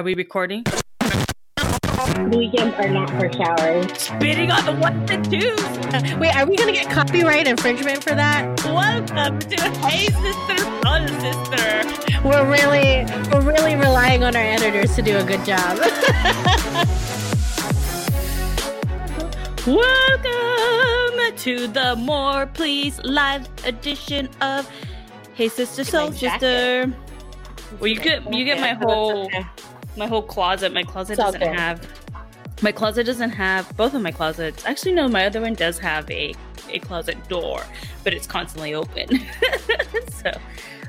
Are we recording? Weekends are not for showers. Spitting on the ones and twos. Wait, are we gonna get copyright infringement for that? Welcome to Hey Sister, Fun Sister. We're really, we're really relying on our editors to do a good job. Welcome to the More Please live edition of Hey Sister, Soul Sister. Well, you get you get my whole my whole closet. My closet It's doesn't have my closet doesn't have both of my closets. Actually, no, my other one does have a a closet door, but it's constantly open. so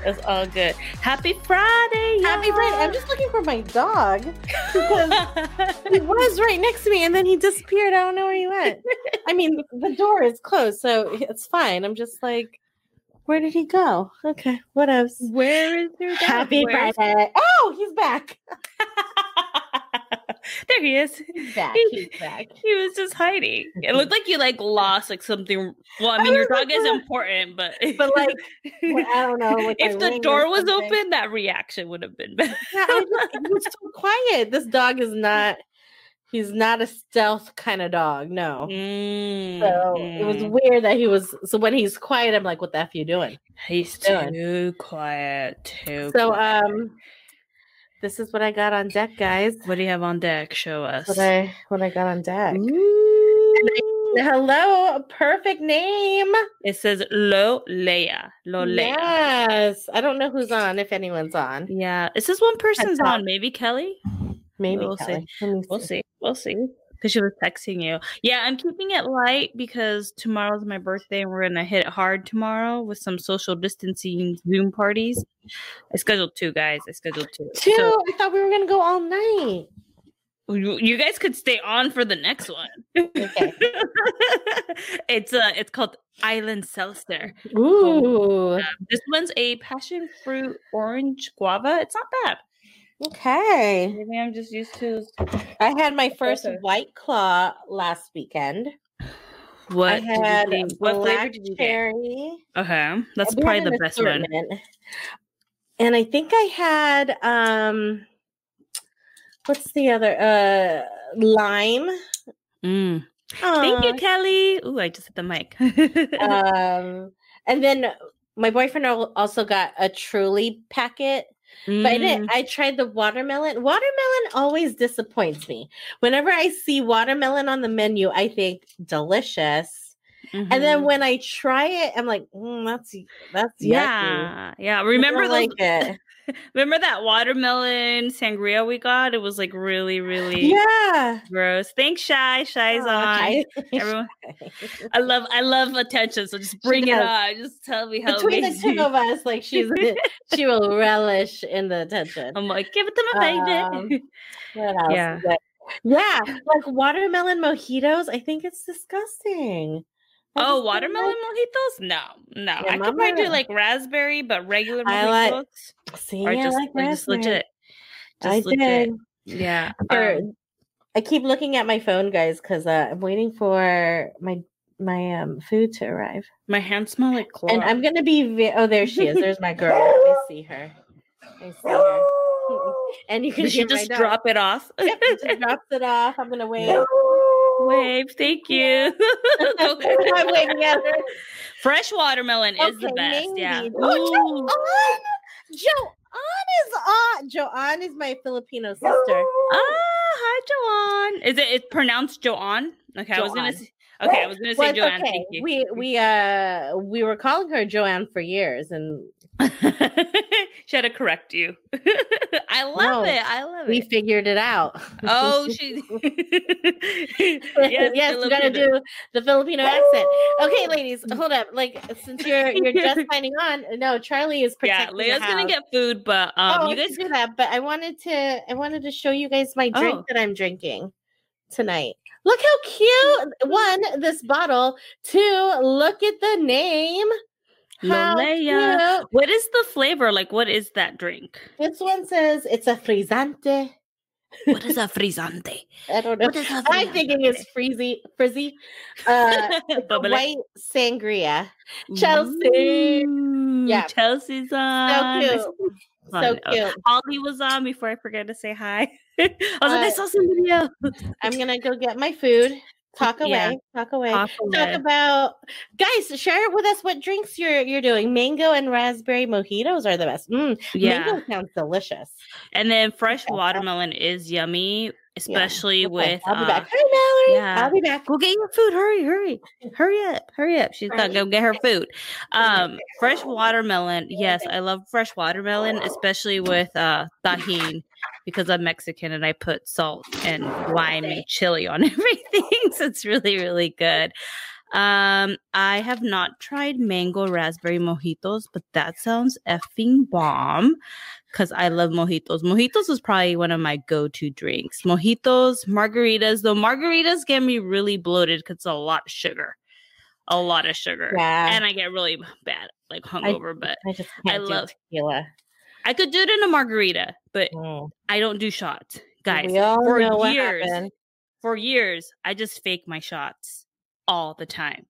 it's all good. Happy Friday! Happy y'all. Friday! I'm just looking for my dog because he was right next to me and then he disappeared. I don't know where he went. I mean, the door is closed, so it's fine. I'm just like, where did he go? Okay, what else? Where is your dog? Happy Where's- Friday. Oh, he's back. there he is. He's back. He's back. He was just hiding. It looked like you like lost like something. Well, I mean, I your dog like, is important, but But like, well, I don't know. like if the door was open, that reaction would have been better. Yeah, just, he was so quiet. This dog is not. He's not a stealth kind of dog. No. So it was Mm, weird that he was. So when he's quiet, I'm like, "What the f you doing?" he's doing? too quiet. Too. So quiet. um, this is what I got on deck, guys. what do you have on deck? Show us. What I what I got on deck. Hello, perfect name. It says Lolea. Lo Leia. Yes, I don't know who's on. If anyone's on, Yeah. It says one person's on. Maybe Kelly. Maybe We'll see. Kelly. We'll see. We'll see. Because she was texting you. Yeah, I'm keeping it light because tomorrow's my birthday and we're gonna hit it hard tomorrow with some social distancing Zoom parties. I scheduled two guys. I scheduled two. Two. So I thought we were gonna go all night. you, you guys could stay on for the next one. Okay. it's uh it's called Island Seltzer. Ooh. Um, this one's a passion fruit orange guava. It's not bad. Okay. Maybe I'm just used to I had my first Okay. white claw last weekend. what I did you had what flavor did you get? Okay, that's probably the best one. And I think I had um what's the other uh lime. Mm. Thank you, Kelly. Ooh, I just hit the mic. um and then my boyfriend also got a truly packet but I Mm. didn't I tried the watermelon. Watermelon always disappoints me. Whenever I see watermelon on the menu, I think delicious. And then Mhm. when I try it, I'm like, mm, that's that's yucky. yeah, yeah. I Remember those, like it. Remember that watermelon sangria we got? It was like really, really Yeah. gross. Thanks, Shy. Shy's Aw, on. Everyone, I love, I love attention. So just bring it on. Just tell me how Between the two of us, like she's she will relish in the attention. I'm like, give it to my baby. Um, else? Yeah. Yeah, like watermelon mojitos. I think it's disgusting. I oh, watermelon like- mojitos? No, no. Yeah, I could probably do like raspberry, but regular I like- mojitos See, are I just, like are just legit. I Just legit. did. Yeah. Um, I keep looking at my phone, guys, because uh, I'm waiting for my my um food to arrive, my hands smell like cloth. and I'm gonna be. Vi- oh, there she is. There's my girl. I see her. I see her. and you can she just drop it off? Yep, just drops it off. I'm gonna wait. Wave, thank you. I'm waving at her. Fresh watermelon is the best. Yeah. maybe. Ooh. Joanne! Is on. Joanne is my Filipino sister. Ah, hi, Joanne. Is it it's pronounced Joanne? Okay, I was gonna. Okay, I was gonna say Well, Joanne. okay. We we uh we were calling her Joanne for years, and she had to correct you. I love No, it. I love we it. We figured it out. Oh, she. yes, yes, you gotta do the Filipino accent. Okay, ladies, hold up. Like since you're you're just signing on, no, Charlie is Yeah, protecting. Leia's the gonna get food, but um, oh, you I guys do that, but I wanted to I wanted to show you guys my drink Oh. that I'm drinking tonight. Look how cute! One, this bottle. Two, look at the name. Lolea. What is the flavor? Like, what is that drink? This one says it's a frizzante. What is a frizzante? I don't know. What is a I'm thinking it's frizzy, frizzy. Uh, it's a Bubbly. white sangria. Chelsea. Ooh, Yeah. Chelsea's on. So cute. So cute. Holly was on before I forget to say hi. I was uh, like, I Uh, saw somebody else. I'm gonna go get my food. Talk away. Yeah. Talk away. Talk about guys. Share with us what drinks you're you're doing. Mango and raspberry mojitos are the best. Mm, Yeah. Mango sounds delicious. And then fresh watermelon is yummy, especially Okay, with I'll be uh, back. Hi, Mallory. yeah. I'll be back. Go get your food. Hurry, hurry, hurry up, hurry up. She's got to go get her food. Um, fresh watermelon. Yes, I love fresh watermelon, especially with uh Tajín because I'm Mexican and I put salt and lime and chili on everything. so it's really, really good. Um, I have not tried mango raspberry mojitos, but that sounds effing bomb because I love mojitos. Mojitos is probably one of my go-to drinks. Mojitos, margaritas, though margaritas get me really bloated because it's a lot of sugar. A lot of sugar. Yeah. And I get really bad, like hungover, but I just I love- tequila. I could do it in a margarita, but Mm. I don't do shots. Guys, for years, for years, I just fake my shots all the time.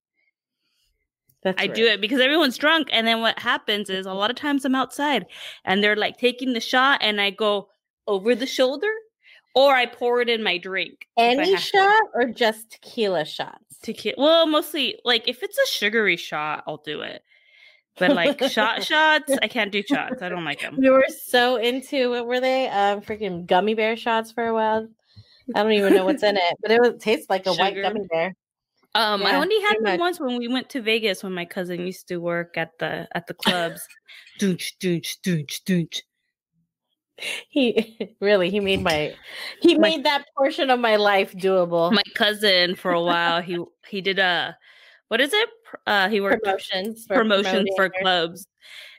That's I do it because everyone's drunk. And then what happens is a lot of times I'm outside and they're like taking the shot and I go over the shoulder or I pour it in my drink. Any have to. shot or just tequila shots? Ki- well, mostly like if it's a sugary shot, I'll do it. But like shot shots, I can't do shots. I don't like them. We were so into what were they? Um, freaking gummy bear shots for a while. I don't even know what's in it, but it was tastes like a white gummy bear. Um, I only had them once when we went to Vegas when my cousin used to work at the at the clubs. doonch, doonch, doonch, doonch. He really he made my he My- made that portion of my life doable. My cousin for a while he he did a what is it? Uh, he worked promotions for promotions for clubs.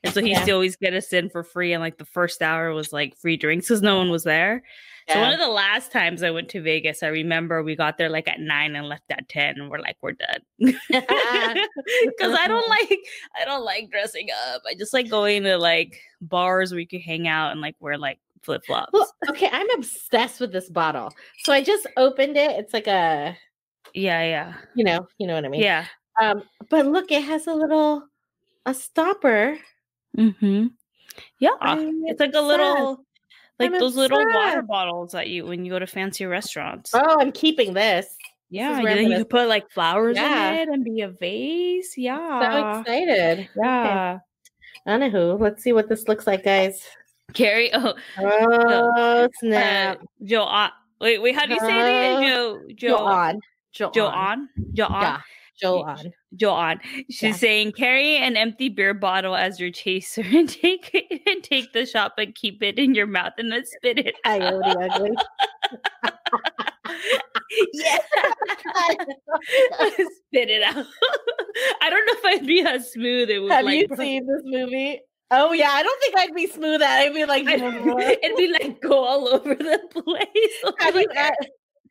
And so he used Yeah. to always get us in for free. And like the first hour was like free drinks because no one was there. So one of the last times I went to Vegas, I remember we got there like at nine and left at ten, and we're like, we're done. Because I don't like I don't like dressing up. I just like going to like bars where you can hang out and like wear like flip flops. Well, okay, I'm obsessed with this bottle. So I just opened it. It's like a Yeah, yeah, you know, you know what I mean. yeah. Um, but look, it has a little a stopper. Mm-hmm. Yeah, I'm it's like a little like I'm those little water bottles that you when you go to fancy restaurants. Oh, I'm keeping this. Yeah, is and then you could put like flowers Yeah. in it and be a vase. Yeah. So excited. yeah. Anywho, let's see what this looks like, guys. Carrie, oh, Oh uh, snap! Joe, uh, wait, wait, how do you say it? Uh, Joe, Joe Joe, on. Joe Joe on. on, Joe on, Yeah. Joe on. Joe on. She's Yeah. saying carry an empty beer bottle as your chaser and take it and take the shot, but keep it in your mouth and then spit it out. Coyote ugly. yeah. spit it out. I don't know if I'd be as smooth. It would Have like you bro- seen this movie? Oh yeah, I don't think I'd be smooth at. I'd be like, It'd be like go all over the place. have you, Like,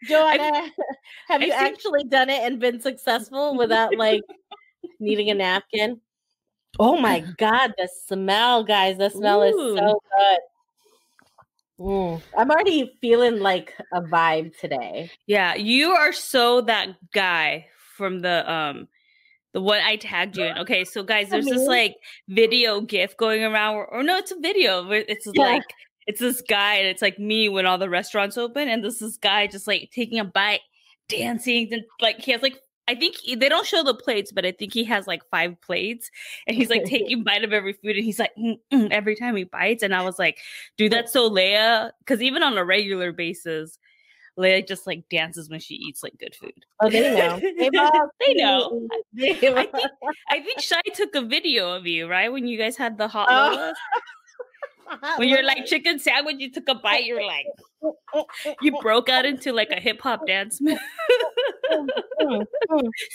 Joanna? Have you actually done it and been successful without like needing a napkin? Oh my god, the smell, guys! The smell is so good. Mm, I'm already feeling like a vibe today. yeah, you are so that guy from the um the one I tagged you in. Okay, so guys, there's this like video gif going around, or, or no, it's a video. where It's Yeah. like it's this guy, and it's like me when all the restaurants open, and this this guy just like taking a bite, dancing, and like he has like. I think he, they don't show the plates, but I think he has like five plates, and he's like taking bite of every food, and he's like "Mm, mm," every time he bites, and I was like, dude, that's so Leia, because even on a regular basis, Leia just like dances when she eats like good food. Oh, they know. They, They know. I think I think Shai took a video of you, right? When you guys had the hot Oh. When you're like chicken sandwich, you took a bite, you're like you broke out into like a hip hop dance.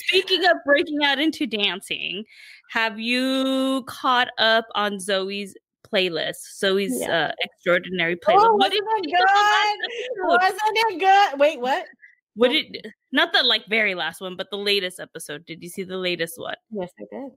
Speaking of breaking out into dancing, have you caught up on Zoey's playlist? Zoey's Yeah. uh, extraordinary playlist. Oh, what wasn't it think of the last episode? Wasn't it good? Wait, what? What did not the like very last one, but the latest episode? Did you see the latest one? Yes, I did.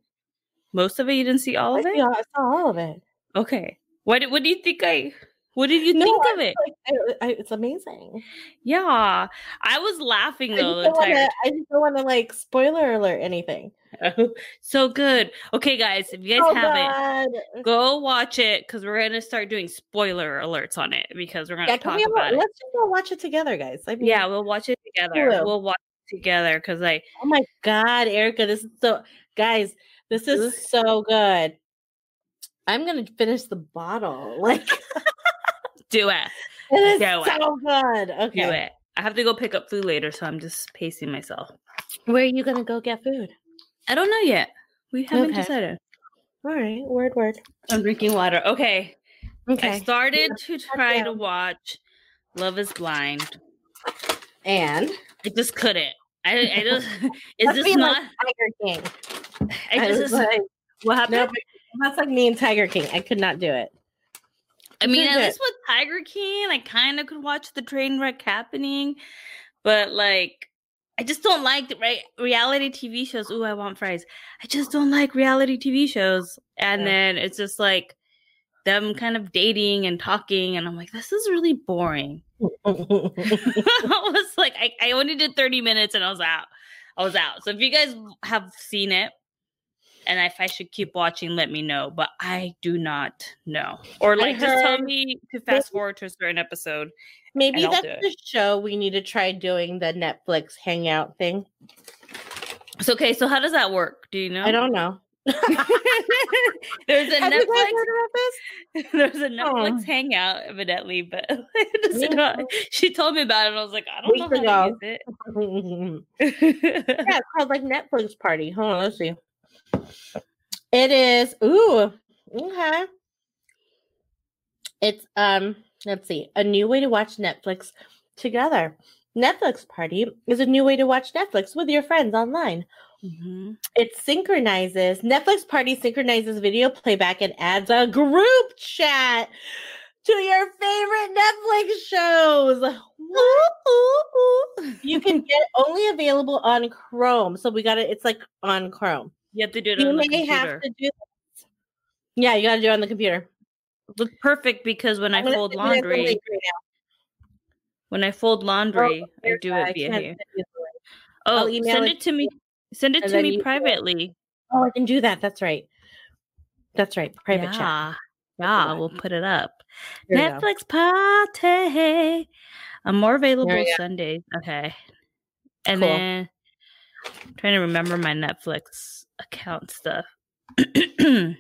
Most of it, you didn't see all I, of it. saw, I saw all of it. Okay. What What do you think? I what did you No, think I of it? Like, I, I, it's amazing. Yeah, I was laughing though just the don't entire. wanna, I just don't want to like spoiler alert anything. Oh, so good. Okay, guys, if you guys Oh, haven't, God. go watch it because we're gonna start doing spoiler alerts on it because we're gonna Yeah, talk we a- about it. let's just go watch it together, guys. I mean, Yeah, we'll watch it together. Hulu. We'll watch it together because I Oh my God, Erica, this is so, guys, this is so good. I'm gonna finish the bottle. Like do it. it is Do it. so good. Okay, Do it. I have to go pick up food later, so I'm just pacing myself. where are you gonna go get food? I don't know yet. We haven't Okay. decided. All right, word, word. I'm drinking water. Okay. Okay. I started to try to watch Love is Blind. and I just couldn't. I, I just it's just not like Tiger King. I just like, what happened? That's like me and Tiger King. I could not do it. I mean, at least with Tiger King, I kind of could watch the train wreck happening, but like, I just don't like the right reality TV shows. Ooh, I want fries. I just don't like reality TV shows, and Yeah. then it's just like them kind of dating and talking, and I'm like, this is really boring. I was like, I, I only did 30 minutes, and I was out. I was out. So if you guys have seen it. And if I should keep watching, let me know. But I do not know. Or like, just tell me to fast forward to a certain episode. Maybe that's it. the show we need to try doing the Netflix hangout thing. So okay, so how does that work? Do you know? I don't know. There's a Have Netflix. heard? There's a Netflix Oh. hangout, evidently, but I just Me don't- she told me about it, and I was like, I don't Weeks know how ago. to use yeah, it's called like Netflix party. Hold on, let's see. It is. Ooh, okay. It's um. Let's see. A new way to watch Netflix together. Netflix party is a new way to watch Netflix with your friends online. Mhm. It synchronizes Netflix Party synchronizes video playback and adds a group chat to your favorite Netflix shows. You can get only available on Chrome, so we got it. It's like on Chrome. You have to do it You on the may computer. have to do. This. Yeah, you got to do it on the computer. Look perfect because when I I'm gonna fold send you guys the laundry, right when I fold laundry, oh, I do it via here. send you the link. Oh, send it it to me. Send it to me you do it. privately. Oh, I can do that. That's right. That's right. Private chat. yeah. do Yeah, we'll put it up. Here. Netflix party. I'm more available. Sundays. Okay. And Cool. then trying to remember my Netflix account stuff.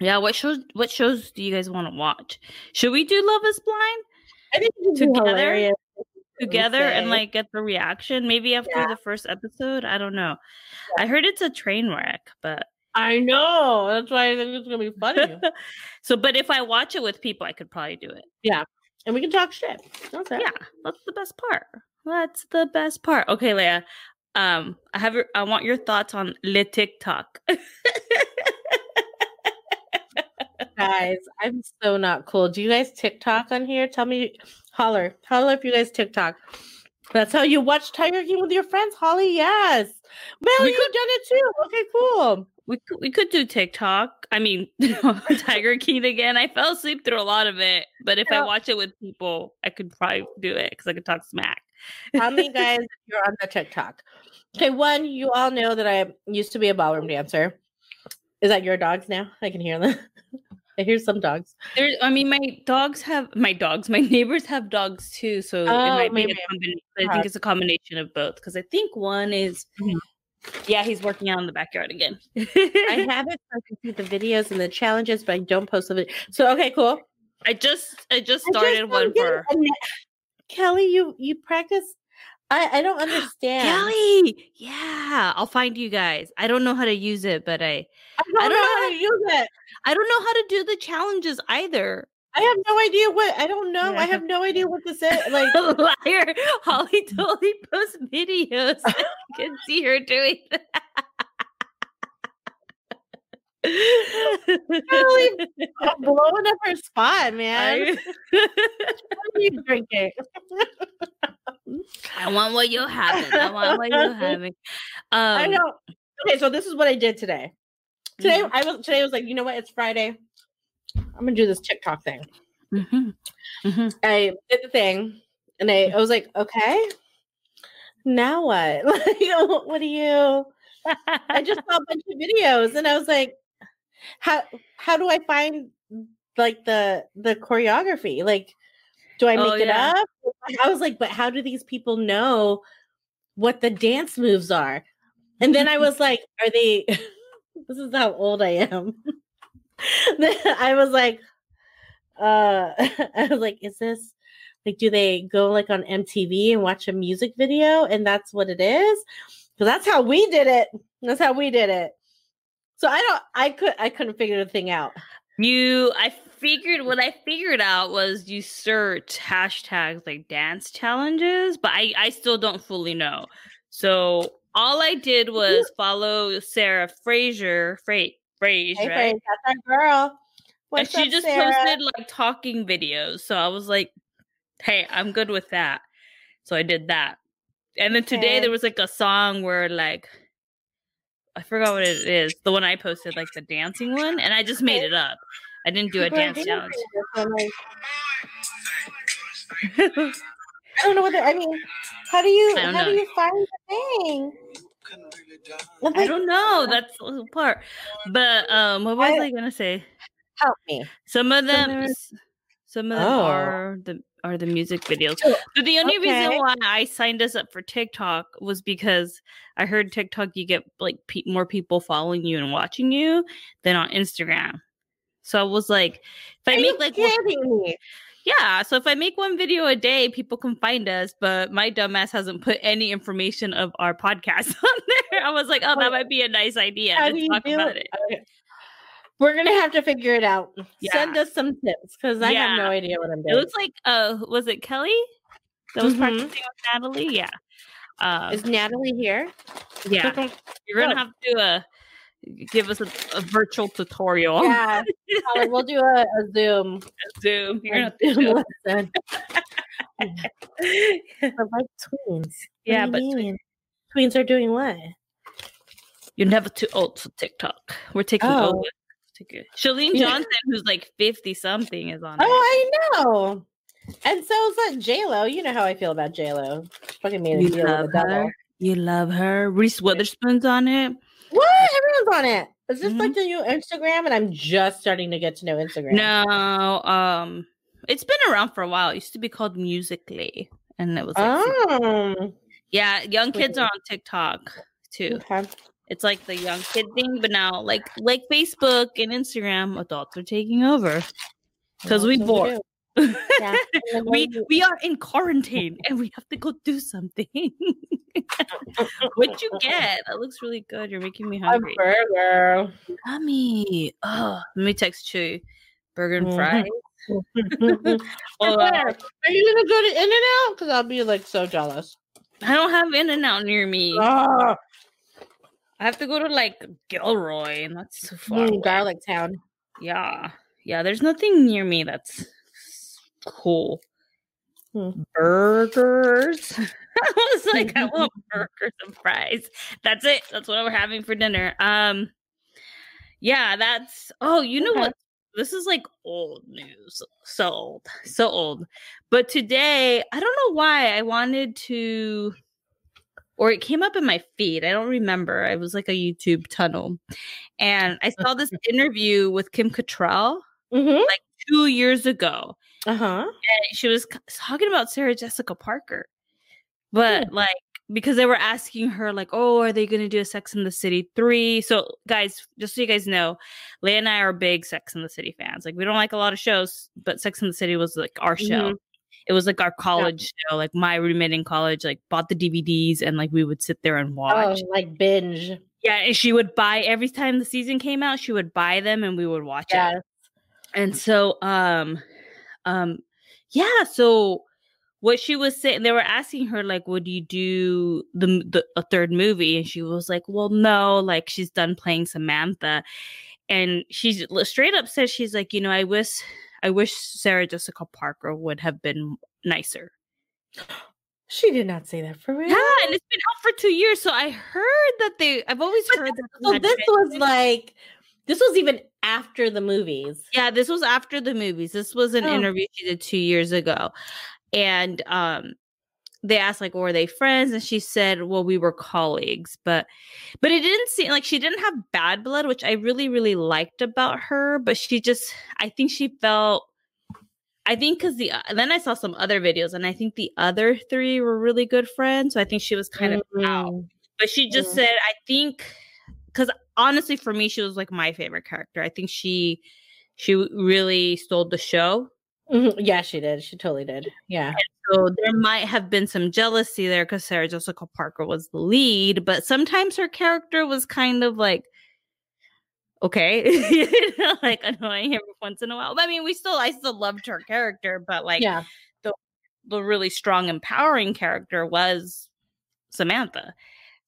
yeah, what shows what shows do you guys want to watch? Should we do Love is Blind I think it would be Together? together and like get the reaction? Maybe after Yeah. the first episode? I don't know. I heard it's a train wreck, but I know. That's why I think it's gonna be funny. so but if I watch it with people, I could probably do it. Yeah, and we can talk shit. Okay. Yeah, that's the best part. That's the best part. Okay, Leia. Um, I have I want your thoughts on Le TikTok. Guys, I'm so not cool. Do you guys TikTok on here? Tell me holler. Holler if you guys TikTok. That's how you watch Tiger King with your friends, Holly. Yes. Melly, We you've done it too. Okay, cool. we could, we could do TikTok. I mean, Tiger King again. I fell asleep through a lot of it, but if I watch it with people, I could probably do it because I could talk smack. How many guys if you're on the TikTok? Okay, one, you all know that I used to be a ballroom dancer. Is that your dogs now? I can hear them. I hear some dogs. There, I mean, my dogs have my dogs. My neighbors have dogs too, so it Oh, might be a combination. I think it's a combination of both because I think one is, Mhm. yeah, he's working out in the backyard again. I have it so I can see the videos and the challenges, but I don't post the video. So okay, cool. I just I just I just started one for it. Kelly. You you practice. I I don't understand. Kelly. Yeah, I'll find you guys. I don't know how to use it, but I I don't, I don't know know how to use it. I don't know how to do the challenges either. I have no idea what. I don't know. I have no idea what this is. Like Liar. Holly totally posts videos. I can see her doing that. Kelly, I'm blowing up her spot, man. I, What are you drinking? I want what you're having. I want what you're having. Um, I know. Okay, so this is what I did today. Today Mhm. I was today I was like, you know what? It's Friday. I'm gonna do this TikTok thing. mhm, mhm. I did the thing, and I, I was like, okay, now what? Like, what do you? I just saw a bunch of videos and I was like, how how do I find like the the choreography? Like, do I make Oh, it yeah. up? I was like, but how do these people know what the dance moves are? And then I was like, are they this is how old I am. I was like, uh I was like, is this like do they go like on MTV and watch a music video and that's what it is? Because that's how we did it. That's how we did it. So I don't I could I couldn't figure the thing out. You, I figured what I figured out was you search hashtags like dance challenges, but I, I still don't fully know. So all I did was follow Sarah Fraser, Fra- Fraser, Hey, right? That's our girl. What's and she up, just Sarah? posted like talking videos. So I was like, hey, I'm good with that. So I did that. And then today Okay. there was like a song where like I forgot what it is. The one I posted, like the dancing one, and I just made it up. I didn't do a dance challenge. Like, I don't know what I mean. How do you how do you find the thing? I'm I don't know. That's the part. But um, what was I- I, gonna say? help me. Some of them, there's- s- some of them Oh. are the are the music videos. But the only reason why I signed us up for TikTok was because I heard TikTok you get like pe- more people following you and watching you than on Instagram. So I was like, if I Are you make like one- kidding yeah, so if I make one video a day, people can find us. But my dumbass hasn't put any information of our podcast on there. I was like, oh, that might be a nice idea How talk about it? it. Okay. We're gonna have to figure it out. Send us some tips because I have no idea what I'm doing. It doing. looks like uh was it Kelly that was Mhm. practicing with Natalie? Yeah. Um, Is Natalie here? yeah. You're gonna have to uh give us a, a virtual tutorial. Yeah, Holly, we'll do a, a Zoom. Zoom. You're a gonna have Zoom do lesson. it. But like tweens. Yeah, What but do mean? tweens are doing what? You're never too old for TikTok. We're taking Oh. over. Take it. Shalene Yeah. Johnson, who's like 50 something, is on Oh, it. I know. And so is that J Lo. You know how I feel about J Lo. Fucking made a You deal with love the devil. her. You love her. Reese Witherspoon's on it. What? Everyone's on it. Is this Mhm. like the new Instagram? And I'm just starting to get to know Instagram. No, um, it's been around for a while. It used to be called Musical.ly, and it was like, Oh. yeah, young kids are on TikTok too. Okay. It's like the young kid thing, but now like like Facebook and Instagram, adults are taking over because we bored. Yeah. We we are in quarantine and we have to go do something. What'd you get? That looks really good. You're making me A hungry. burger. Yummy. Oh, let me text you. Burger and Mhm. fries. Oh, uh, Are you gonna go to In and Out? Because I'll be like so jealous. I don't have In and Out near me. Oh, I have to go to like Gilroy, and that's so far. away. garlic town. Yeah, yeah. There's nothing near me that's cool. Hmm. Burgers. I was like, I want burgers and fries. That's it. That's what we're having for dinner. Um, yeah. That's. Oh, you know Okay. what? This is like old news. So old. So old. But today, I don't know why I wanted to. Or it came up in my feed. I don't remember. It was like a YouTube tunnel. And I saw this interview with Kim Cattrall Mm-hmm. two years ago. Uh huh. And she was talking about Sarah Jessica Parker. But like, because they were asking her, like, oh, are they going to do a Sex in the City 3? So, guys, just so you guys know, Leah and I are big Sex in the City fans. Like, we don't like a lot of shows, but Sex in the City was like our show. Mhm. It was like our college show. Like, my roommate in college, like, bought the DVDs and like we would sit there and watch. Oh, like binge. Yeah, and she would buy every time the season came out, she would buy them and we would watch it. Yeah. And so um um yeah, so what she was saying they were asking her like would you do the, the a third movie and she was like, "Well, no, like she's done playing Samantha." And she's straight up says she's like, "You know, I wish I wish Sarah Jessica Parker would have been nicer." She did not say that for real. Yeah, and it's been out for 2 years, so I heard that they I've always But heard that So this was like, this was even after the movies. Yeah, this was after the movies. This was an Oh. interview she did two years ago. And um they asked like were they friends and she said well we were colleagues but but it didn't seem like she didn't have bad blood which i really really liked about her but she just i think she felt i think because the then i saw some other videos and i think the other three were really good friends so i think she was kind mm-hmm. of out but she just said i think because honestly for me she was like my favorite character i think she she really stole the show Mm-hmm. Yeah, she did. She totally did. Yeah. So there might have been some jealousy there because Sarah Jessica Parker was the lead, but sometimes her character was kind of like, okay, you know, like annoying every once in a while. I mean, we still, I still loved her character, but like, yeah, the the really strong, empowering character was Samantha.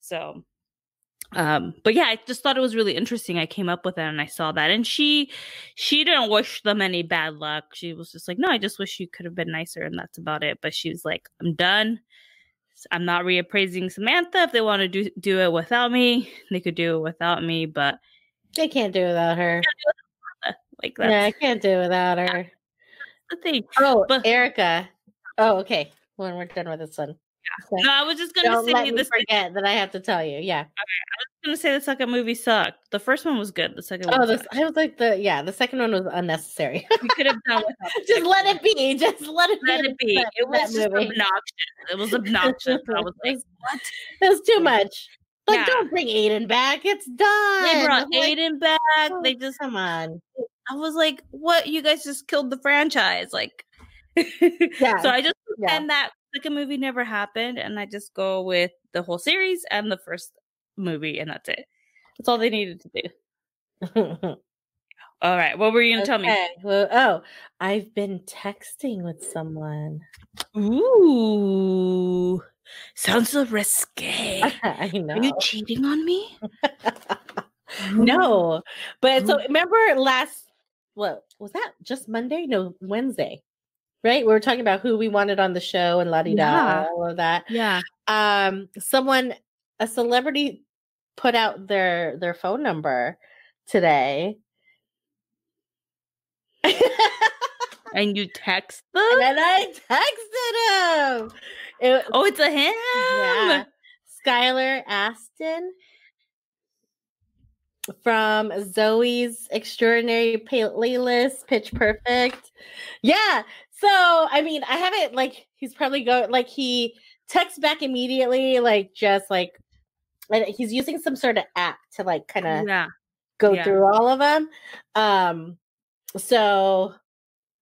So um but yeah i just thought it was really interesting. I came up with it and i saw that. And she she didn't wish them any bad luck. She was just like no i just wish you could have been nicer and that's about it. But she was like i'm done. I'm not reappraising samantha. If they want to do do it without me they could do it without me but they can't do it without her. Like that yeah i can't do it without her. The thing. Oh but erica. Oh okay. When we're done with this one yeah. No, I was just gonna Don't say let me forget that I have to tell you. Yeah. Okay, I was gonna say the second movie sucked. The first one was good. The second oh, one. this, I was like the yeah. The second one was unnecessary. we could have done just let it be. Just let it let be. it be. That, it was just movie. obnoxious. It was obnoxious. I was like, what? It was too much. Like, yeah. don't bring Aiden back. It's done. They brought like, Aiden back. Oh, they just come on. I was like, what? You guys just killed the franchise. Like, yeah. so I just pretend yeah. that second movie never happened, and I just go with the whole series and the first movie, and that's it. That's all they needed to do. all right, what were you gonna okay. tell me? Well, oh, I've been texting with someone. Ooh, sounds so risque. I know. Are you cheating on me? no, but so remember last what was that? Just Monday? No, Wednesday right? We were talking about who we wanted on the show and la di da, all of that. Yeah. Um, someone, a celebrity, put out their their phone number today. and you text them? And I texted him. It, oh, it's a him. Yeah. Skylar Astin from Zoey's Extraordinary Playlist, Pitch Perfect. Yeah. So, I mean, I haven't like he's probably go like he texts back immediately, like just like and he's using some sort of app to like kind of yeah. go yeah. through all of them. Um, so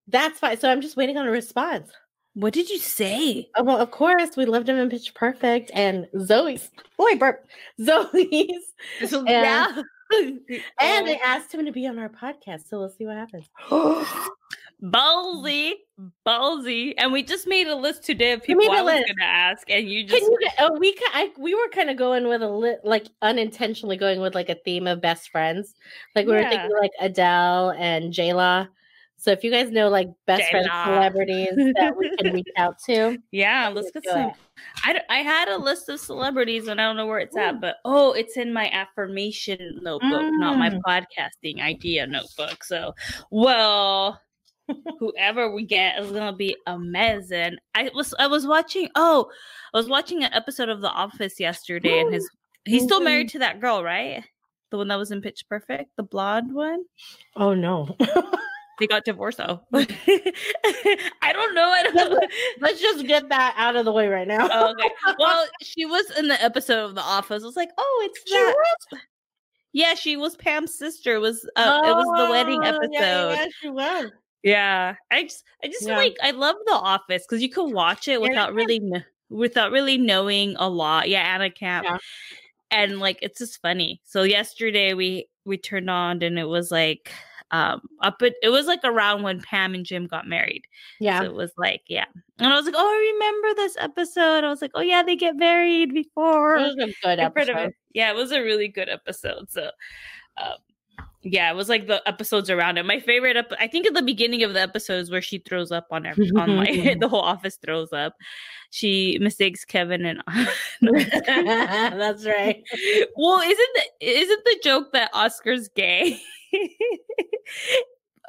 that's fine. So I'm just waiting on a response. What did you say? Oh, well, of course, we loved him in Pitch Perfect and Zoey's. Boy, burp. Zoey's. And, yeah. and they asked him to be on our podcast. So we'll see what happens. ballsy, ballsy. And we just made a list today of people I was going to ask, and you just you, oh, we I, we were kind of going with a lit, like unintentionally going with like a theme of best friends. Like we yeah. were thinking like Adele and J-Law. So if you guys know like best J-Law. friend celebrities that we can reach out to, yeah, let's get some. I, I had a list of celebrities and I don't know where it's at, but oh, it's in my affirmation notebook, mm. not my mm. podcasting idea notebook. So, well, whoever we get is gonna be amazing. I was I was watching oh I was watching an episode of The Office yesterday and his he's still married to that girl, right? The one that was in Pitch Perfect, the blonde one. Oh no. they got divorced though. I don't know. I don't Let's just get that out of the way right now. oh, okay. Well, she was in the episode of The Office. I was like, oh, it's she that. Was? Yeah, she was Pam's sister. It was uh, oh, it was the wedding episode. Yeah, yeah, she was. Yeah, I just I just yeah. like I love The Office because you can watch it without really without really knowing a lot. Yeah, Anna Camp, yeah. and like it's just funny. So yesterday we we turned on and it was like um up it, it was like around when Pam and Jim got married. Yeah. So it was like, yeah. And I was like, Oh, I remember this episode. I was like, Oh yeah, they get married before. It was a good episode. It. Yeah, it was a really good episode. So um yeah, it was like the episodes around it. My favorite, ep- I think, at the beginning of the episodes where she throws up on every, on my the whole office throws up. She mistakes Kevin and that's right. Well, isn't the isn't the joke that Oscar's gay?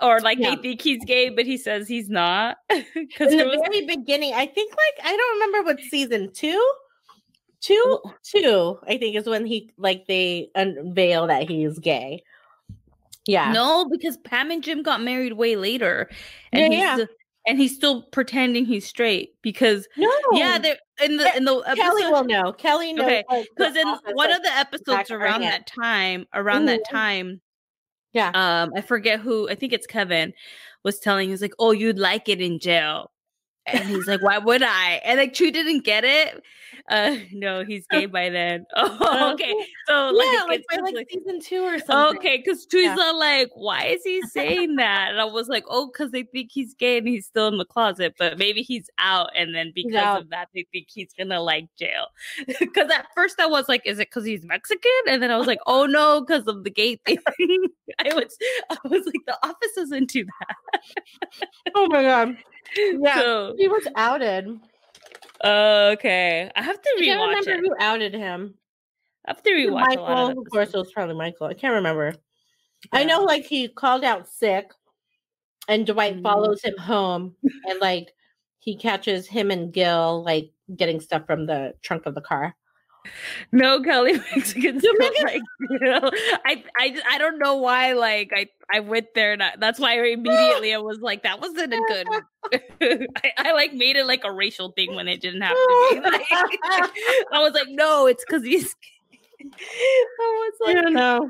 or like Yeah. they think he's gay, but he says he's not. Because In the was very beginning, I think like I don't remember what season two, two, oh. two. I think is when he like they unveil that he's gay. Yeah. no, because Pam and Jim got married way later, and Yeah, he's yeah. still- and he's still pretending he's straight because No. yeah, they're in the in the Kelly episode will know. Kelly knows. Okay, because in one of the episodes around that time, around that Mhm. time, Yeah. um, I forget who. I think it's Kevin was telling. He's like, "Oh, you'd like it in jail," and he's like, "Why would I?" And like, True didn't get it. Uh, no, he's gay by then. Oh, okay. So like, yeah, like by like, like- season two or something. Okay, because Tree's all like, why is he saying that? And I was like, oh, because they think he's gay and he's still in the closet, but maybe he's out. And then because of that, they think he's gonna like jail. Because at first I was like, is it because he's Mexican? And then I was like, oh no, because of the gay thing. I was, I was like, the office doesn't do that. Oh my god. Yeah. So, He was outed. okay, I have to rewatch it. I can't remember it. who outed him. I have to rewatch a lot of of course, it was probably Michael. I can't remember. I know, like he called out sick, and Dwight Mhm. follows him home, and like he catches him and Gil like getting stuff from the trunk of the car. No, Kelly Mexicans don't like you know. I I I don't know why. Like I I went there and I, that's why immediately I was like that wasn't a good. I, I like made it like a racial thing when it didn't have to be. Like, I was like, no, it's because he's. I was like, know.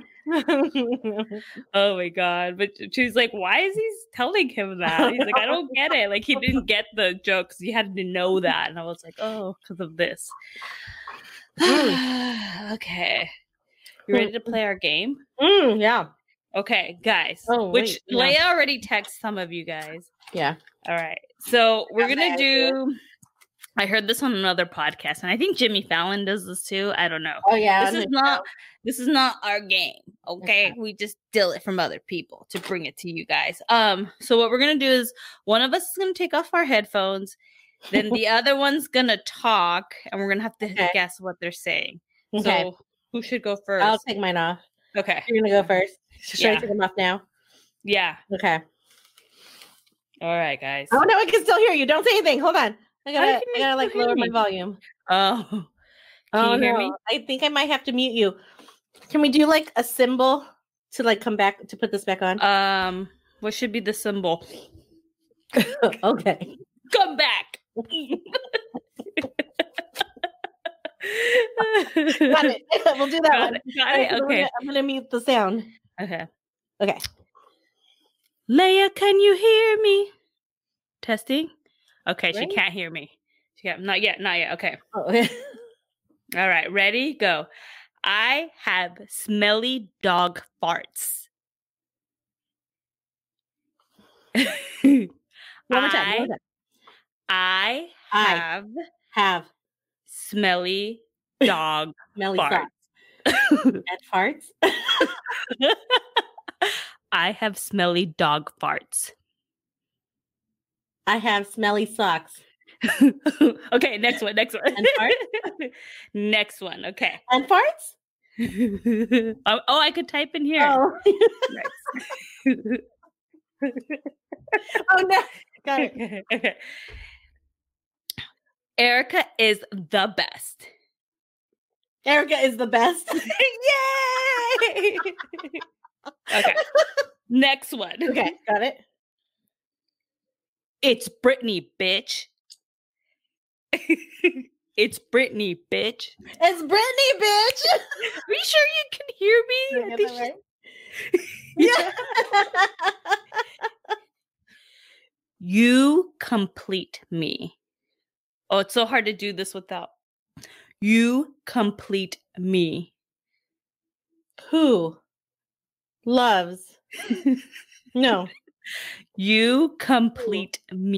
oh my god! But she's like, why is he telling him that? He's like, I don't get it. Like he didn't get the joke 'cause he had to know that, and I was like, oh, because of this. okay, you ready to play our game? Mm, yeah, Okay, guys. Oh, which wait, yeah. Leia already texted some of you guys. yeah. All right. So we're gonna do. I heard this on another podcast, and I think Jimmy Fallon does this too. I don't know. Oh yeah. This is not. show. This is not our game. Okay, we just steal it from other people to bring it to you guys. Um. So what we're gonna do is one of us is gonna take off our headphones, then the other one's gonna talk, and we're gonna have to Okay. guess what they're saying. Okay, So who should go 1st I'll take mine off. okay. You're gonna go first. Should I Yeah. take them off now? Yeah. Okay. All right, guys. Oh no, I can still hear you. Don't say anything. Hold on. I gotta, I gotta like lower my volume. Oh. Can oh you hear no, me? I think I might have to mute you. Can we do like a symbol to like come back to put this back on? Um, what should be the symbol? okay. Come back. Got it. we'll do that Got one. it. Got it. so I'm Okay. gonna- I'm gonna mute the sound. Okay. Okay. Leia, can you hear me? Testing. Okay, she can't hear me. She can't, not yet. Not yet. Okay. Oh, okay. All right. Ready? Go. I have smelly dog farts. One more time. One more time. I I have have smelly dog smelly farts. farts. I have smelly dog farts. I have smelly socks okay, next one, next one. And farts? next one, okay. and farts. oh, oh, I could type in here. Oh. Oh no. Got it. Erica is the best. Erica is the best. Yay! okay. Next one. okay, got it. It's Britney, bitch. it's Britney, bitch. It's Britney, bitch. Are you sure you can hear me? I think she- right? You complete me. Oh, it's so hard to do this without. You complete me. Who loves? No. You complete me.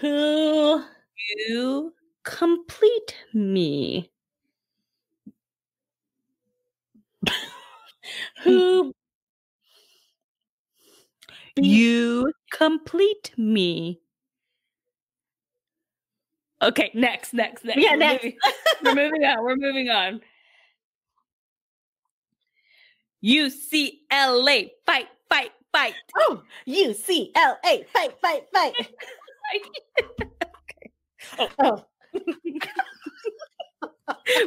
Who You complete me. Hmm. who You complete me. Okay, next, next, next. Yeah, We're next. moving- we're moving on. We're moving on. UCLA. Fight, fight, fight. Oh, UCLA. Fight, fight, fight. Oh, Oh,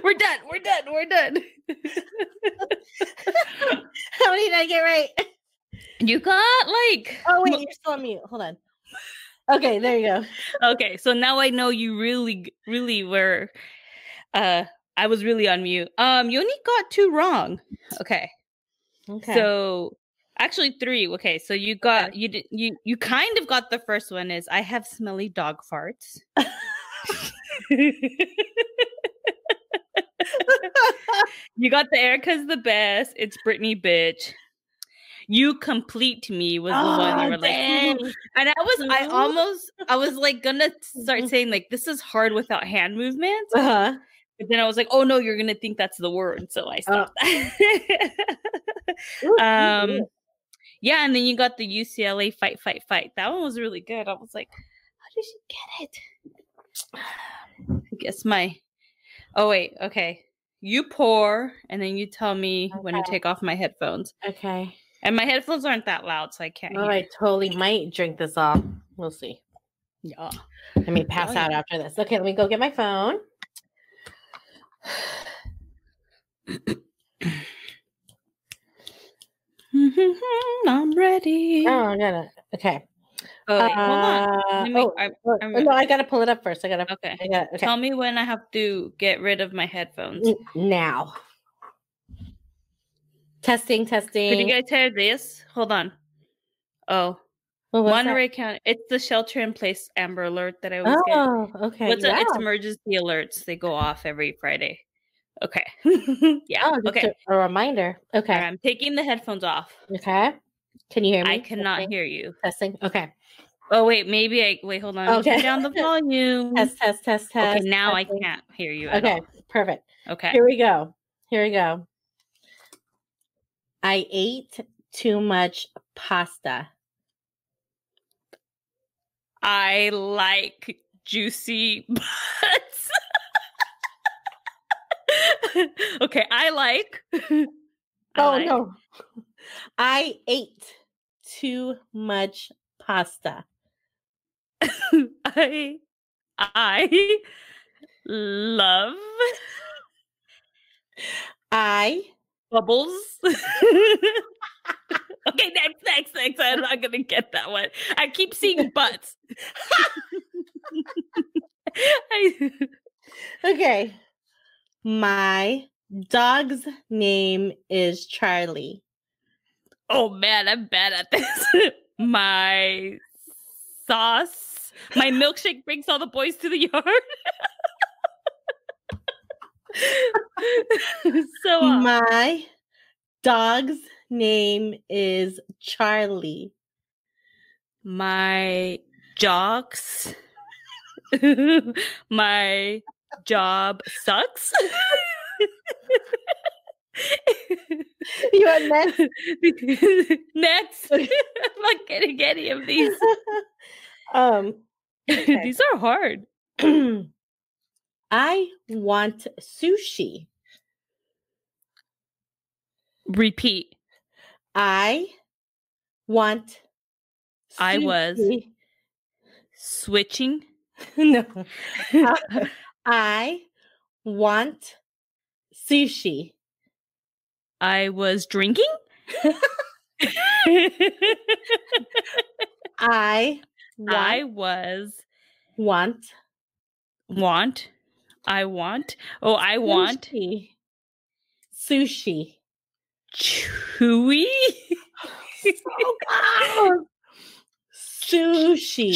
we're done. We're done. We're done. how many did I get right? You got like Oh, wait, you're still on mute. Hold on. Okay, there you go. okay. So now I know you really, really were. Uh, I was really on mute. Um, you only got two wrong. Okay. Okay. So actually three. Okay. So you got you did you you kind of got the first one is I have smelly dog farts. you got the Erica's the best. It's Britney bitch. You complete me was the one you Oh, were like, and I was I almost I was like gonna start Mhm. saying like this is hard without hand movements, uh-huh. but then I was like, oh no, you're gonna think that's the word, so I Oh. stopped. Um, yeah, and then you got the UCLA fight, fight, fight. That one was really good. I was like, how did she get it? I guess my. Oh wait, okay. You pour, and then you tell me when to take off my headphones. Okay. And my headphones aren't that loud, so I can't. Oh. I totally might drink this off. We'll see. Yeah. Let me pass Oh, out yeah. after this. Okay, let me go get my phone. I'm ready. Oh, I gotta. Okay. Oh, wait, hold on. Uh, me- oh, I- oh, I'm no, I gotta pull it up first. I gotta. okay. I got. Okay. Tell me when I have to get rid of my headphones. Now. Testing, testing. Could you guys hear this? Hold on. Oh, What was that? County. It's the shelter in place Amber Alert that I always get. Oh, okay. What's a, it's emergency alerts. They go off every Friday. Okay. yeah. Oh, okay. a, a reminder. Okay. Alright, I'm taking the headphones off. Okay. Can you hear me? I cannot testing, hear you. Testing. Okay. Oh wait, maybe I wait. Hold on. Okay. Turn down the volume. Test, test, test, test. okay, now I can't hear you. Okay. Perfect. Okay. Here we go. Here we go. I ate too much pasta. I like juicy butts. okay, I like. I oh like- no. I ate too much pasta. I I love I bubbles. okay, next, next, next. I'm not gonna get that one. I keep seeing butts. I, okay. My dog's name is Charlie. oh man, I'm bad at this. my sauce, my milkshake brings all the boys to the yard. so uh, My dog's name is Charlie. my jocks my job sucks You are next? next i'm not getting any of these um, Okay. these are hard I want sushi. repeat I want. I was- switching no. I want sushi. i was drinking I want, i was want want i want oh i want sushi. Sushi. chewy sushi.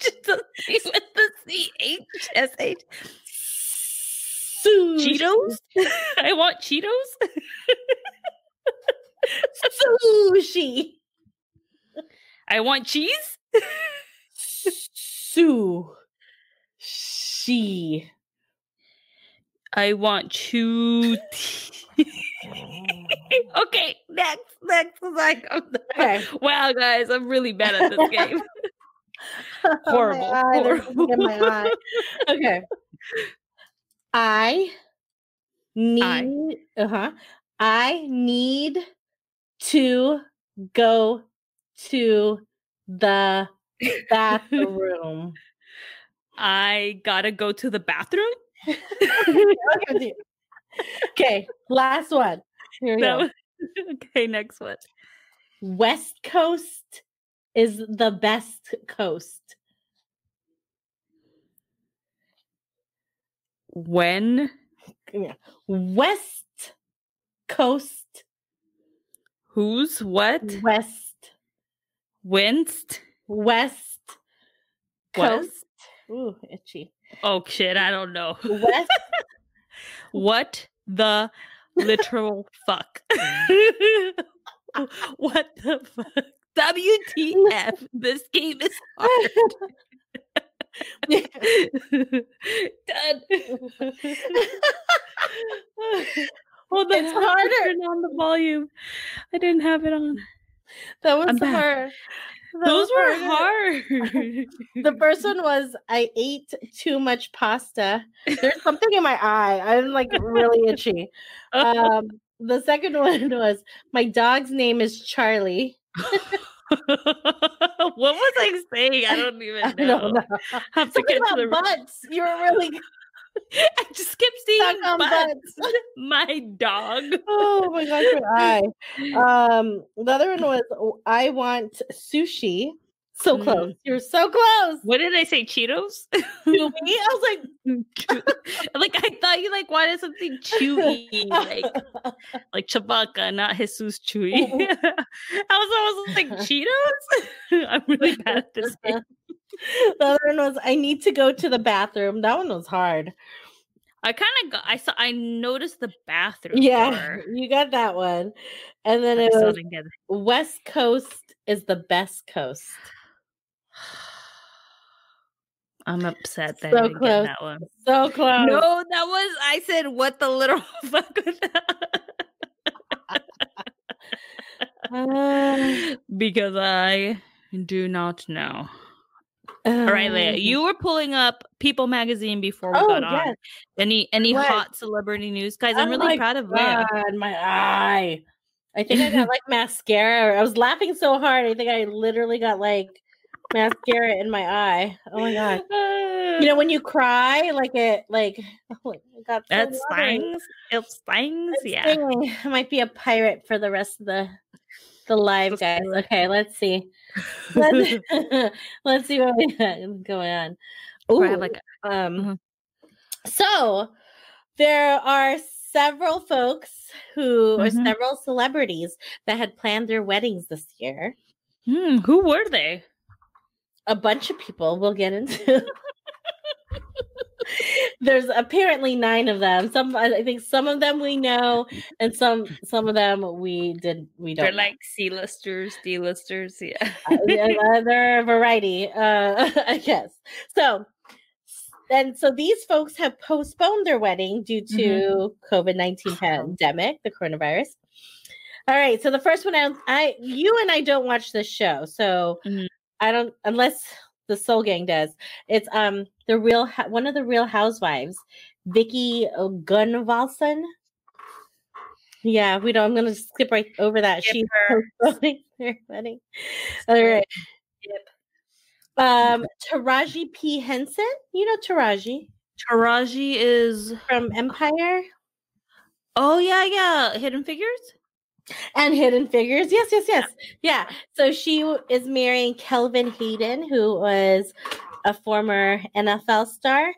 Just the thing with the C H S H. Cheetos? I want Cheetos. Sushi. I want cheese. Sushi. I want chew. okay, next, next. Like, I'm Okay. wow, guys, I'm really bad at this game. Horrible, Oh my eye, there's in my eye. Okay. I need uh-huh. I need to go to the bathroom. I gotta go to the bathroom. okay, last one. Here we That go. okay, next one. West Coast is the best coast. When West Coast, who's what? West, Winced? West? Coast. Ooh, itchy. Oh shit, I don't know. West what the literal fuck? what the fuck? WTF? This game is hard. Done. Hold on, It's harder. Turn on the volume. I didn't have it on. that was I'm hard. That Those were hard. The first one was I ate too much pasta. There's something in my eye. I'm like really itchy. Um, the second one was my dog's name is Charlie. what was I saying? I don't even I know. don't know. I have to Something get to about the. butts. You were really I just kept seeing butts. butts. My dog. Oh my gosh, your eye. Um, the other one was oh, I want sushi. So close. Mm. You're so close. What did I say? Cheetos? To me, I was like like I thought you like wanted something chewy, like like, like Chewbacca, not Jesus Chewy. I was almost like Cheetos. I'm really bad at this. game. the other one was I need to go to the bathroom. That one was hard. I kind of got. I saw. I noticed the bathroom. Yeah, you got that one. And then I it was it. West Coast is the best coast. I'm upset that So I didn't close. get that one. So close. No, that was I said what the little fuck was that? Uh, because I do not know. All right, Leia, um, you were pulling up People magazine before we Oh got on. yes. Any any What? hot celebrity news, guys? I'm Oh really proud of. God, my eye. I think I got like mascara. I was laughing so hard. I think I literally got like mascara in my eye. Oh my god. You know when you cry, like it, like oh, it got so that stings. It stings. Yeah. stinging. I might be a pirate for the rest of the the live, guys. Okay, let's see. Let's, let's see what we got going on. Or Ooh, like um, Mhm. so there are several folks who, or Mhm. several celebrities that had planned their weddings this year. hmm, who were they? A bunch of people we'll get into. There's apparently nine of them. Some I think some of them we know, and some some of them we did we don't. They're know. like C-listers, D-listers. Yeah. Uh, yeah, uh, they're a variety, uh, I guess. So, and so these folks have postponed their wedding due to COVID nineteen pandemic, the coronavirus. All right. So the first one, I, I, you and I don't watch this show, so Mhm. I don't unless the Soul Gang does. It's um the real one of the Real Housewives, Vicki Gunvalson. Yeah, we don't. I'm gonna skip right over that. Skip She's their wedding. All right. Um, Taraji P. Henson. You know Taraji Taraji is. from Empire Oh yeah, yeah. Hidden Figures. And Hidden Figures. Yes, yes, yes. Yeah. So she is marrying Kelvin Hayden, who was a former NFL star.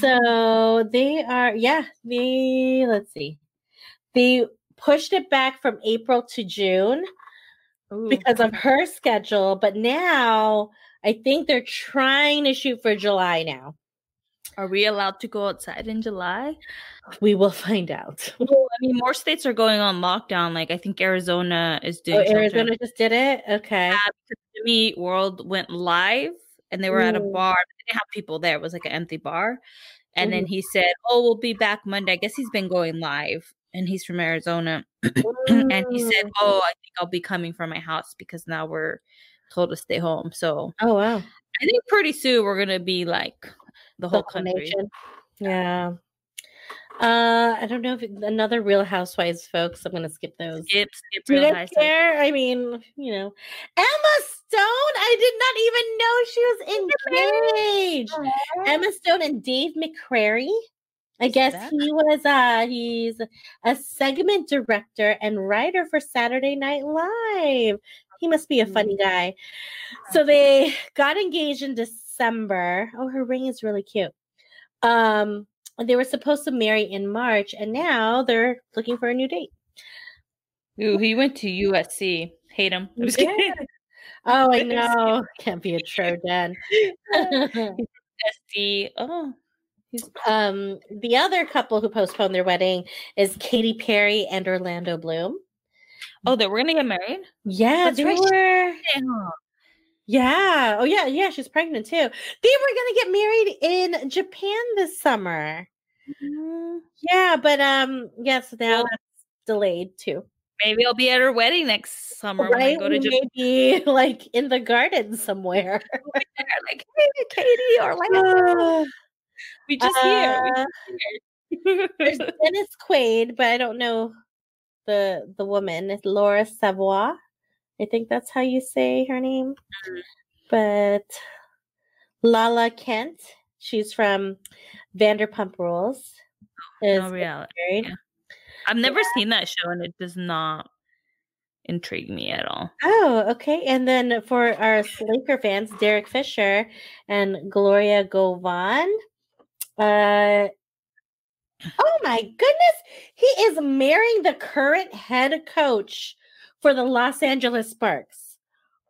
So they are, yeah, they, let's see, they pushed it back from April to June Ooh. because of her schedule. But now I think they're trying to shoot for July now. Are we allowed to go outside in July? We will find out. Well, I mean, more states are going on lockdown. Like I think Arizona is oh, doing. Oh, Arizona just did it? Okay. Yeah, Jimmy World went live, and they were at a bar. They didn't have people there. It was like an empty bar. And then he said, "Oh, we'll be back Monday." I guess he's been going live, and he's from Arizona. and he said. "Oh, I think I'll be coming from my house because now we're told to stay home." So Oh, wow. I think pretty soon we're gonna be like the whole country. nation. Yeah. Uh, I don't know if it- another Real Housewives, folks. I'm gonna skip those. Skip, skip, Do real high care? I mean, you know, Emma Stone. I did not even know she was engaged. Emma Stone and Dave McCary. I Who's guess that? he was uh he's a segment director and writer for Saturday Night Live. He must be a funny Mm. guy. So they got engaged in December. Oh, her ring is really cute. Um they were supposed to marry in March and now they're looking for a new date. Ooh, he went to USC. Hate him. I'm just Yeah. kidding. Oh, I know. Can't be a Trojan. SC. Oh, he's um, the other couple who postponed their wedding is Katy Perry and Orlando Bloom. oh, they were gonna get married. Yeah, That's they right. were. Yeah. Oh, yeah. Yeah. She's pregnant too. They were gonna get married in Japan this summer. Mm, Yeah, but um, yes, now Well- that's delayed too. Maybe I'll be at her wedding next summer when I Right? go to Japan. may be like in the garden somewhere. Like, hey, Katy, Orlando. Uh, We just here. uh, We there's just here. Dennis Quaid, but I don't know the the woman. It's Laura Savoie. I think that's how you say her name. Mhm. But Lala Kent, she's from Vanderpump Rules, is no reality. yeah. I've never seen that show, and it does not intrigue me at all. Oh, okay. And then for our Laker fans, Derek Fisher and Gloria Govan. Uh, oh my goodness, he is marrying the current head coach for the Los Angeles Sparks.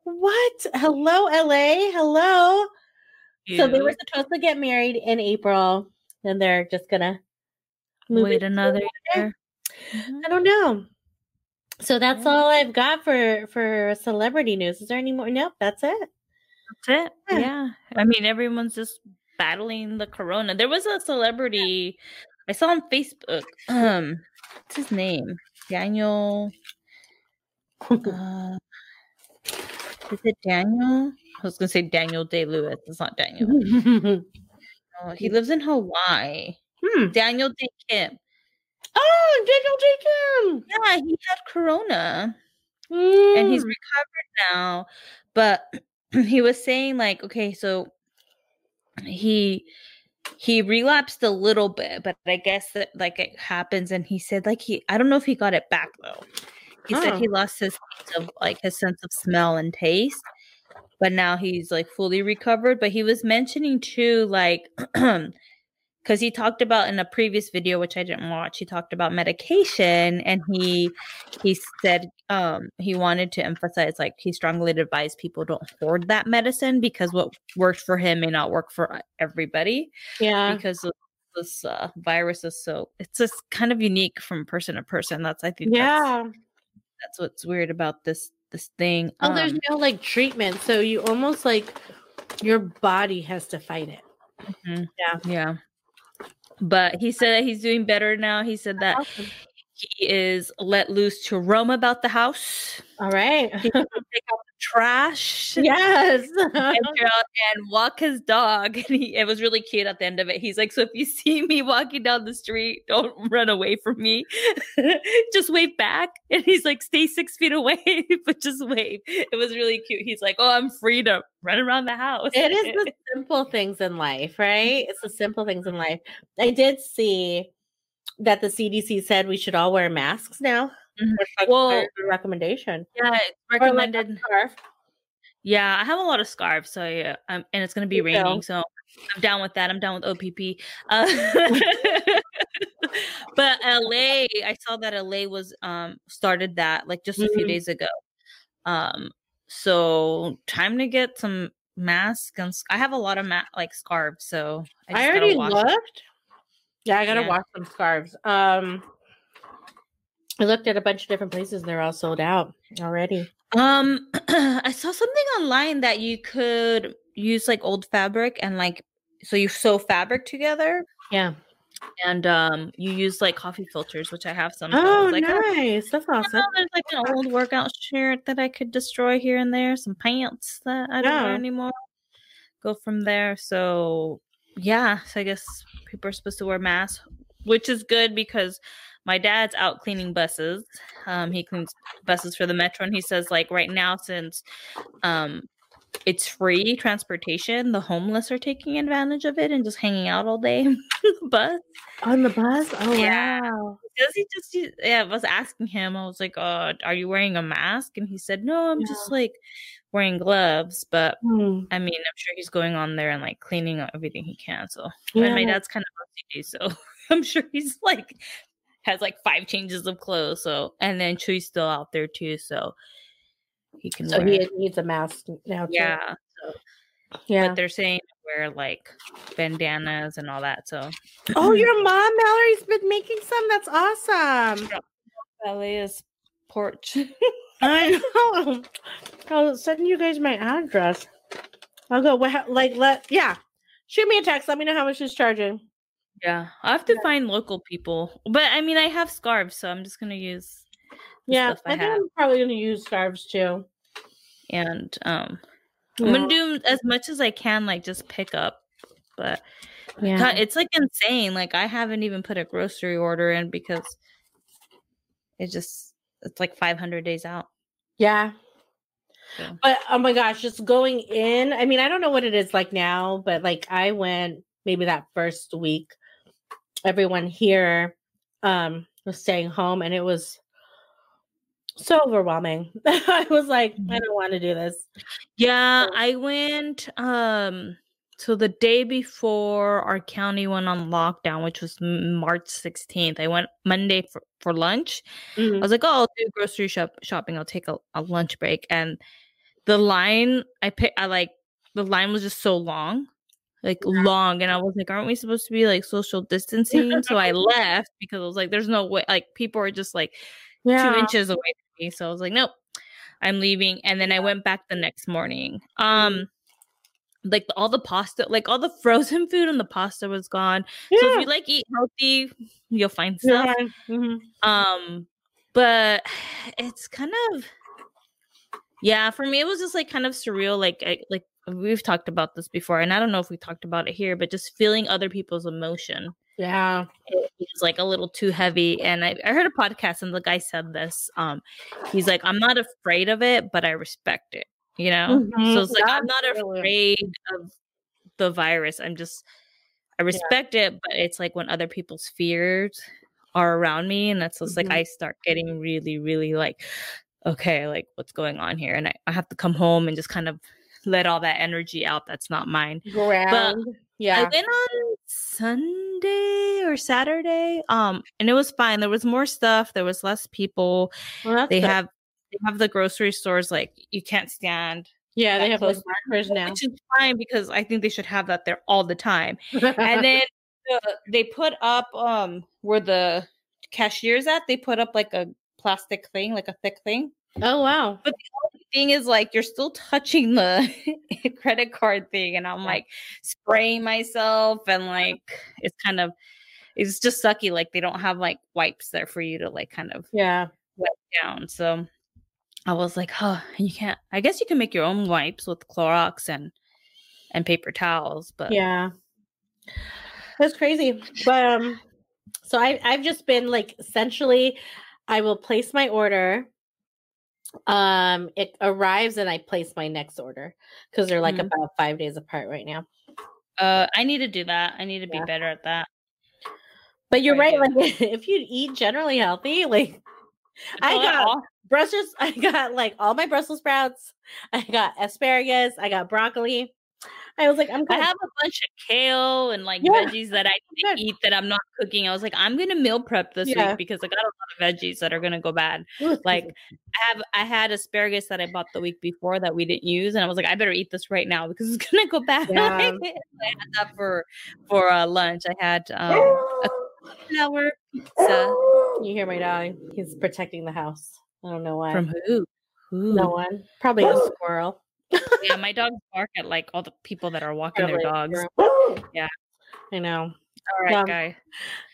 What? Hello, LA. Hello. So they were supposed to get married in April, and they're just gonna move wait another year. Mhm. I don't know. So that's Yeah. all I've got for for celebrity news. Is there any more? Nope, that's it. That's it. Yeah. Yeah. I mean, everyone's just battling the corona. There was a celebrity I saw on Facebook. Um, what's his name? Daniel. Uh, is it Daniel? I was gonna say Daniel Day Lewis. It's not Daniel. oh, No, he lives in Hawaii. Hmm. Daniel Dae Kim. Oh, Daniel Jacob. Yeah, he had corona. and he's Mm. recovered now but he was saying like okay so he he relapsed a little bit but i guess that like it happens and he said like he i don't know if he got it back though he said Oh. he lost his sense of like his sense of smell and taste but now he's like fully recovered but he was mentioning too like because he talked about in a previous video which i didn't watch he talked about medication and he he said um he wanted to emphasize like he strongly advised people don't hoard that medicine because what worked for him may not work for uh, everybody yeah. because this uh, virus is so it's just kind of unique from person to person that's i think Yeah. that's what's weird about this this thing Oh, there's Um, no like treatment, so you almost like your body has to fight it. mhm, Yeah. yeah but he said that he's doing better now he said that Awesome. He is let loose to roam about the house All right. take out the trash yes. and walk his dog. And he, it was really cute at the end of it. He's like, So if you see me walking down the street, don't run away from me. just wave back. And he's like, Stay six feet away, but just wave. It was really cute. He's like, Oh, I'm free to run around the house. it is the simple things in life, right? It's the mm-hmm. simple things in life. I did see that the CDC said we should all wear masks now. Mhm. Well- recommendation. yeah, like recommended. scarf. Yeah, I have a lot of scarves, so yeah, um, and it's gonna be too. raining, so I'm down with that. I'm down with OPP. Uh, but LA, I saw that LA was um started that like just a few Mhm. days ago. Um, so time to get some masks and I have a lot of ma- like scarves, so I, just gotta already looked. Yeah, I gotta Yeah. wash some scarves. Um, I looked at a bunch of different places; and they're all sold out already. Um, I saw something online that you could use like old fabric and like so you sew fabric together Yeah. and um you use like coffee filters which i have some Oh, like, oh, nice! That's awesome. know, there's like an old workout shirt that i could destroy here and there some pants that i don't wear anymore go from there so yeah so i guess people are supposed to wear masks which is good because my dad's out cleaning buses. Um, he cleans buses for the metro, and he says like right now since um it's free transportation, the homeless are taking advantage of it and just hanging out all day on the bus. On the bus? Oh Yeah. wow. Because he just he- yeah, I was asking him, I was like, uh, are you wearing a mask? And he said, No, I'm just like wearing gloves, but Hmm. I mean, I'm sure he's going on there and like cleaning up everything he can. So Yeah. and my dad's kind of OCD, so I'm sure he's like has like five changes of clothes. So and then Chuy's still out there too, so he can So wear. he needs a mask now too. yeah, Yeah. but they're saying wear like bandanas and all that. So Oh, your mom, Mallory's been making some. That's awesome. Balea's porch. I know. I'll send you guys my address. I'll go. What? Like, let yeah. Shoot me a text. Let me know how much it's charging. yeah, I have to find local people, but I mean, I have scarves, so I'm just gonna use the Yeah, I I think. I'm probably gonna use scarves too. and um I'm gonna do as much as I can, like just pick up. But Yeah. God, it's like insane. Like I haven't even put a grocery order in because it just it's like 500 days out. Yeah. So. But oh my gosh, just going in. I mean, I don't know what it is like now, but like I went maybe that first week. Everyone here um was staying home and it was so overwhelming. I was like, I don't want to do this. Yeah, So- I went um so the day before our county went on lockdown, which was March 16th. I went Monday for, for lunch. I Mhm. was like, oh, I'll do grocery shop shopping. I'll take a, a lunch break. And the line I picked, I like the line was just so long, like long. And I was like, aren't we supposed to be like social distancing? so I left because I was like, there's no way. Like people are just like Yeah. two inches away me. So I was like, nope, I'm leaving. And then I went back the next morning. Um, like all the pasta, like all the frozen food and the pasta was gone. So if you like eat healthy, you'll find stuff. Yeah. Mhm. Um, but it's kind of yeah, for me it was just like kind of surreal. Like I, like we've talked about this before, and I don't know if we talked about it here, but just feeling other people's emotion Yeah. is like a little too heavy. And I, I heard a podcast and the guy said this. Um, he's like, I'm not afraid of it, but I respect it. You know, Mhm. so it's like I'm not Absolutely. afraid of the virus. I'm just I respect it, but it's like when other people's fears are around me, and that's just like Mhm. I start getting really, really like, okay, like what's going on here, and I, I have to come home and just kind of let all that energy out that's not mine. Ground. I yeah. went on Sunday or Saturday, um, and it was fine. There was more stuff. There was less people. Well, They good. have they have the grocery stores like you can't stand, yeah, they have those markers now. which is fine because I think they should have that there all the time. and then uh, they put up um where the cashiers at they put up like a plastic thing like a thick thing oh wow. but thing is like you're still touching the credit card thing and i'm like spraying myself and like it's kind of it's just sucky like they don't have like wipes there for you to like kind of Yeah. wet down so i was like huh you can't i guess you can make your own wipes with clorox and and paper towels but Yeah. That's crazy. But um so I I've just been like essentially I will place my order. Um it arrives and I place my next order because they're like Mhm. about five days apart right now. Uh, I need to do that. I need to be better at that. But you're Right, like if you eat generally healthy, like I Oh, got Brussels I got like all my Brussels sprouts, I got asparagus, I got broccoli. I was like, I'm I good. have a bunch of kale and like Yeah. veggies that I need Good. to eat that I'm not cooking. I was like, I'm gonna meal prep this Yeah. week because I got a lot of veggies that are gonna go bad. Like I have I had asparagus that I bought the week before that we didn't use, and I was like, I better eat this right now because it's gonna go bad. Yeah. I had that for for uh, lunch. I had um a flour pizza you hear my dog. He's protecting the house. I don't know why. from who? Who? no one. Probably a squirrel. Yeah, my dogs bark at like all the people that are walking their dogs. Yeah. I know. All right, guy.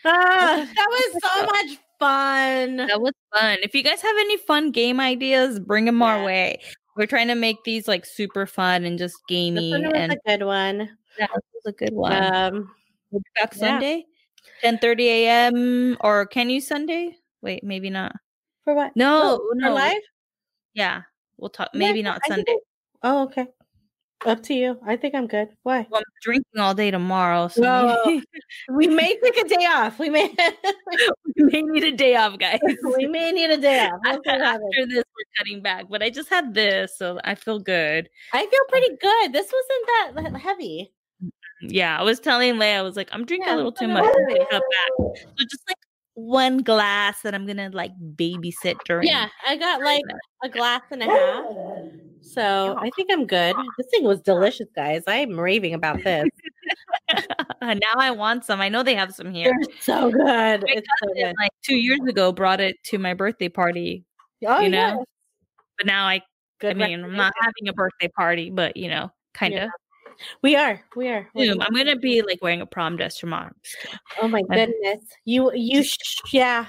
Ah, that was so much fun. That was fun. If you guys have any fun game ideas, bring them our way. We're trying to make these like super fun and just This gamey. one was And a good one. that was a good one. Um, we'll be back yeah. Sunday. 10 30 a.m. or can you Sunday? Wait, maybe not. For what? No, Oh, no. Live? Yeah, we'll talk. Yeah, Maybe not I Sunday. Oh, okay. Up to you. I think I'm good. Why? Well, I'm drinking all day tomorrow, so. We may take a day off. We may. we may need a day off, guys. we may need a day off. We'll see what happens. After this, we're cutting back, but I just had this, so I feel good. I feel um, pretty good. This wasn't that heavy. Mm, mm, yeah, I was telling Leia, I was like, I'm drinking Yeah, a little too much. Cut back. So just like one glass that I'm gonna like babysit during. Yeah, I got like a glass and a half. So I think I'm good. This thing was delicious, guys. I'm raving about this. now I want some. I know they have some here. They're so good. My It's so good. like two years ago, brought it to my birthday party. Oh, you know, But now I, I mean, I'm not having a birthday party, but you know, kind of. Yeah. We are. We are. Gonna- I'm gonna be like wearing a prom dress tomorrow. Oh my I- goodness. You you sh- yeah.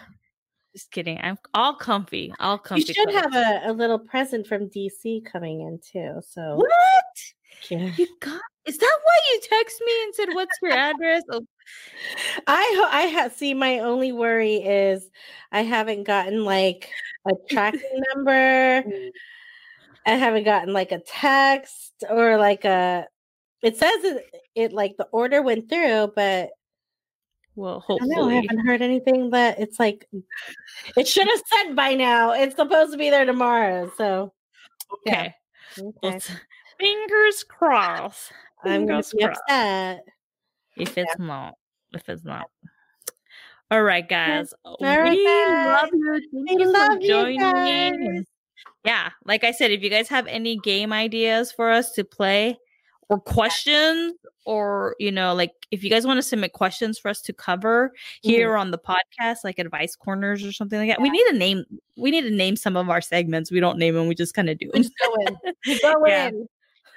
Just kidding. I'm all comfy. All comfy. You should have a, a little present from DC coming in too. So What? yeah. You got? Is that why you text me and said, "What's your address?" Oh, I ho- I have see my only worry is I haven't gotten like a tracking number. Mm. I haven't gotten like a text or like a it says it, it like the order went through, but well, hopefully. I know, I haven't heard anything but it's like it should have said by now. It's supposed to be there tomorrow. So Okay. okay. Well, s- fingers crossed. I'm gonna fingers be crossed. upset. If it's not, if it's not. All right, guys. Uh, right, we guys. love you. Thank We you love for you joining. Yeah, like I said, if you guys have any game ideas for us to play or questions, or you know, like if you guys want to submit questions for us to cover mm-hmm. here on the podcast, like advice corners or something like that, we need to name. We need to name some of our segments. We don't name them. We just kind of do We go in. We go Yeah. in.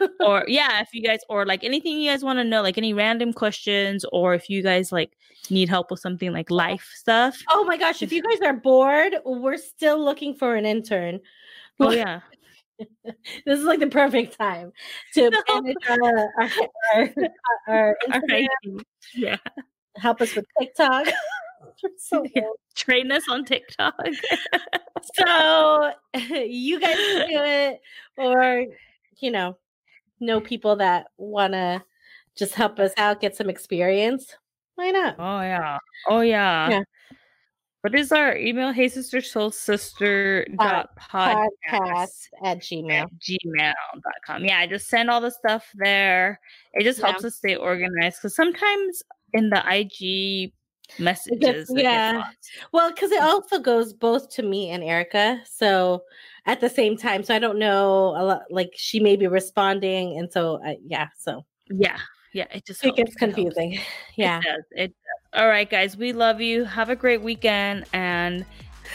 or yeah, if you guys or like anything you guys want to know, like any random questions, or if you guys like need help with something like oh, life stuff. Oh my gosh, if you guys are bored, we're still looking for an intern. Oh yeah, This is like the perfect time to No. manage our, our, our, our Instagram, yeah. help us with TikTok. So Yeah. Train us on TikTok. so you guys can do it, or you know, know people that want to just help us out, get some experience. Why not? Oh yeah. Oh yeah. Yeah. What is our email? Hey sister soul sister dot Podcast podcast at Gmail. at gmail.com. Yeah, I just send all the stuff there. It just Yeah. helps us stay organized because sometimes in the IG messages, yeah. Well, because it also goes both to me and Erica. So at the same time, so I don't know a lot. Like she may be responding, and so uh, yeah, so yeah, yeah. It just it helps, gets it confusing. Yeah. It does. It does. All right, guys. We love you. Have a great weekend and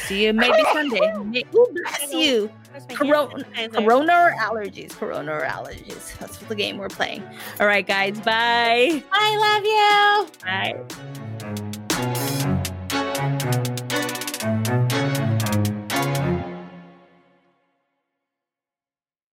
see you maybe Sunday. May- Bless you. Corona, corona or allergies? Corona or allergies? That's the game we're playing. All right, guys. Bye. I love you. Bye.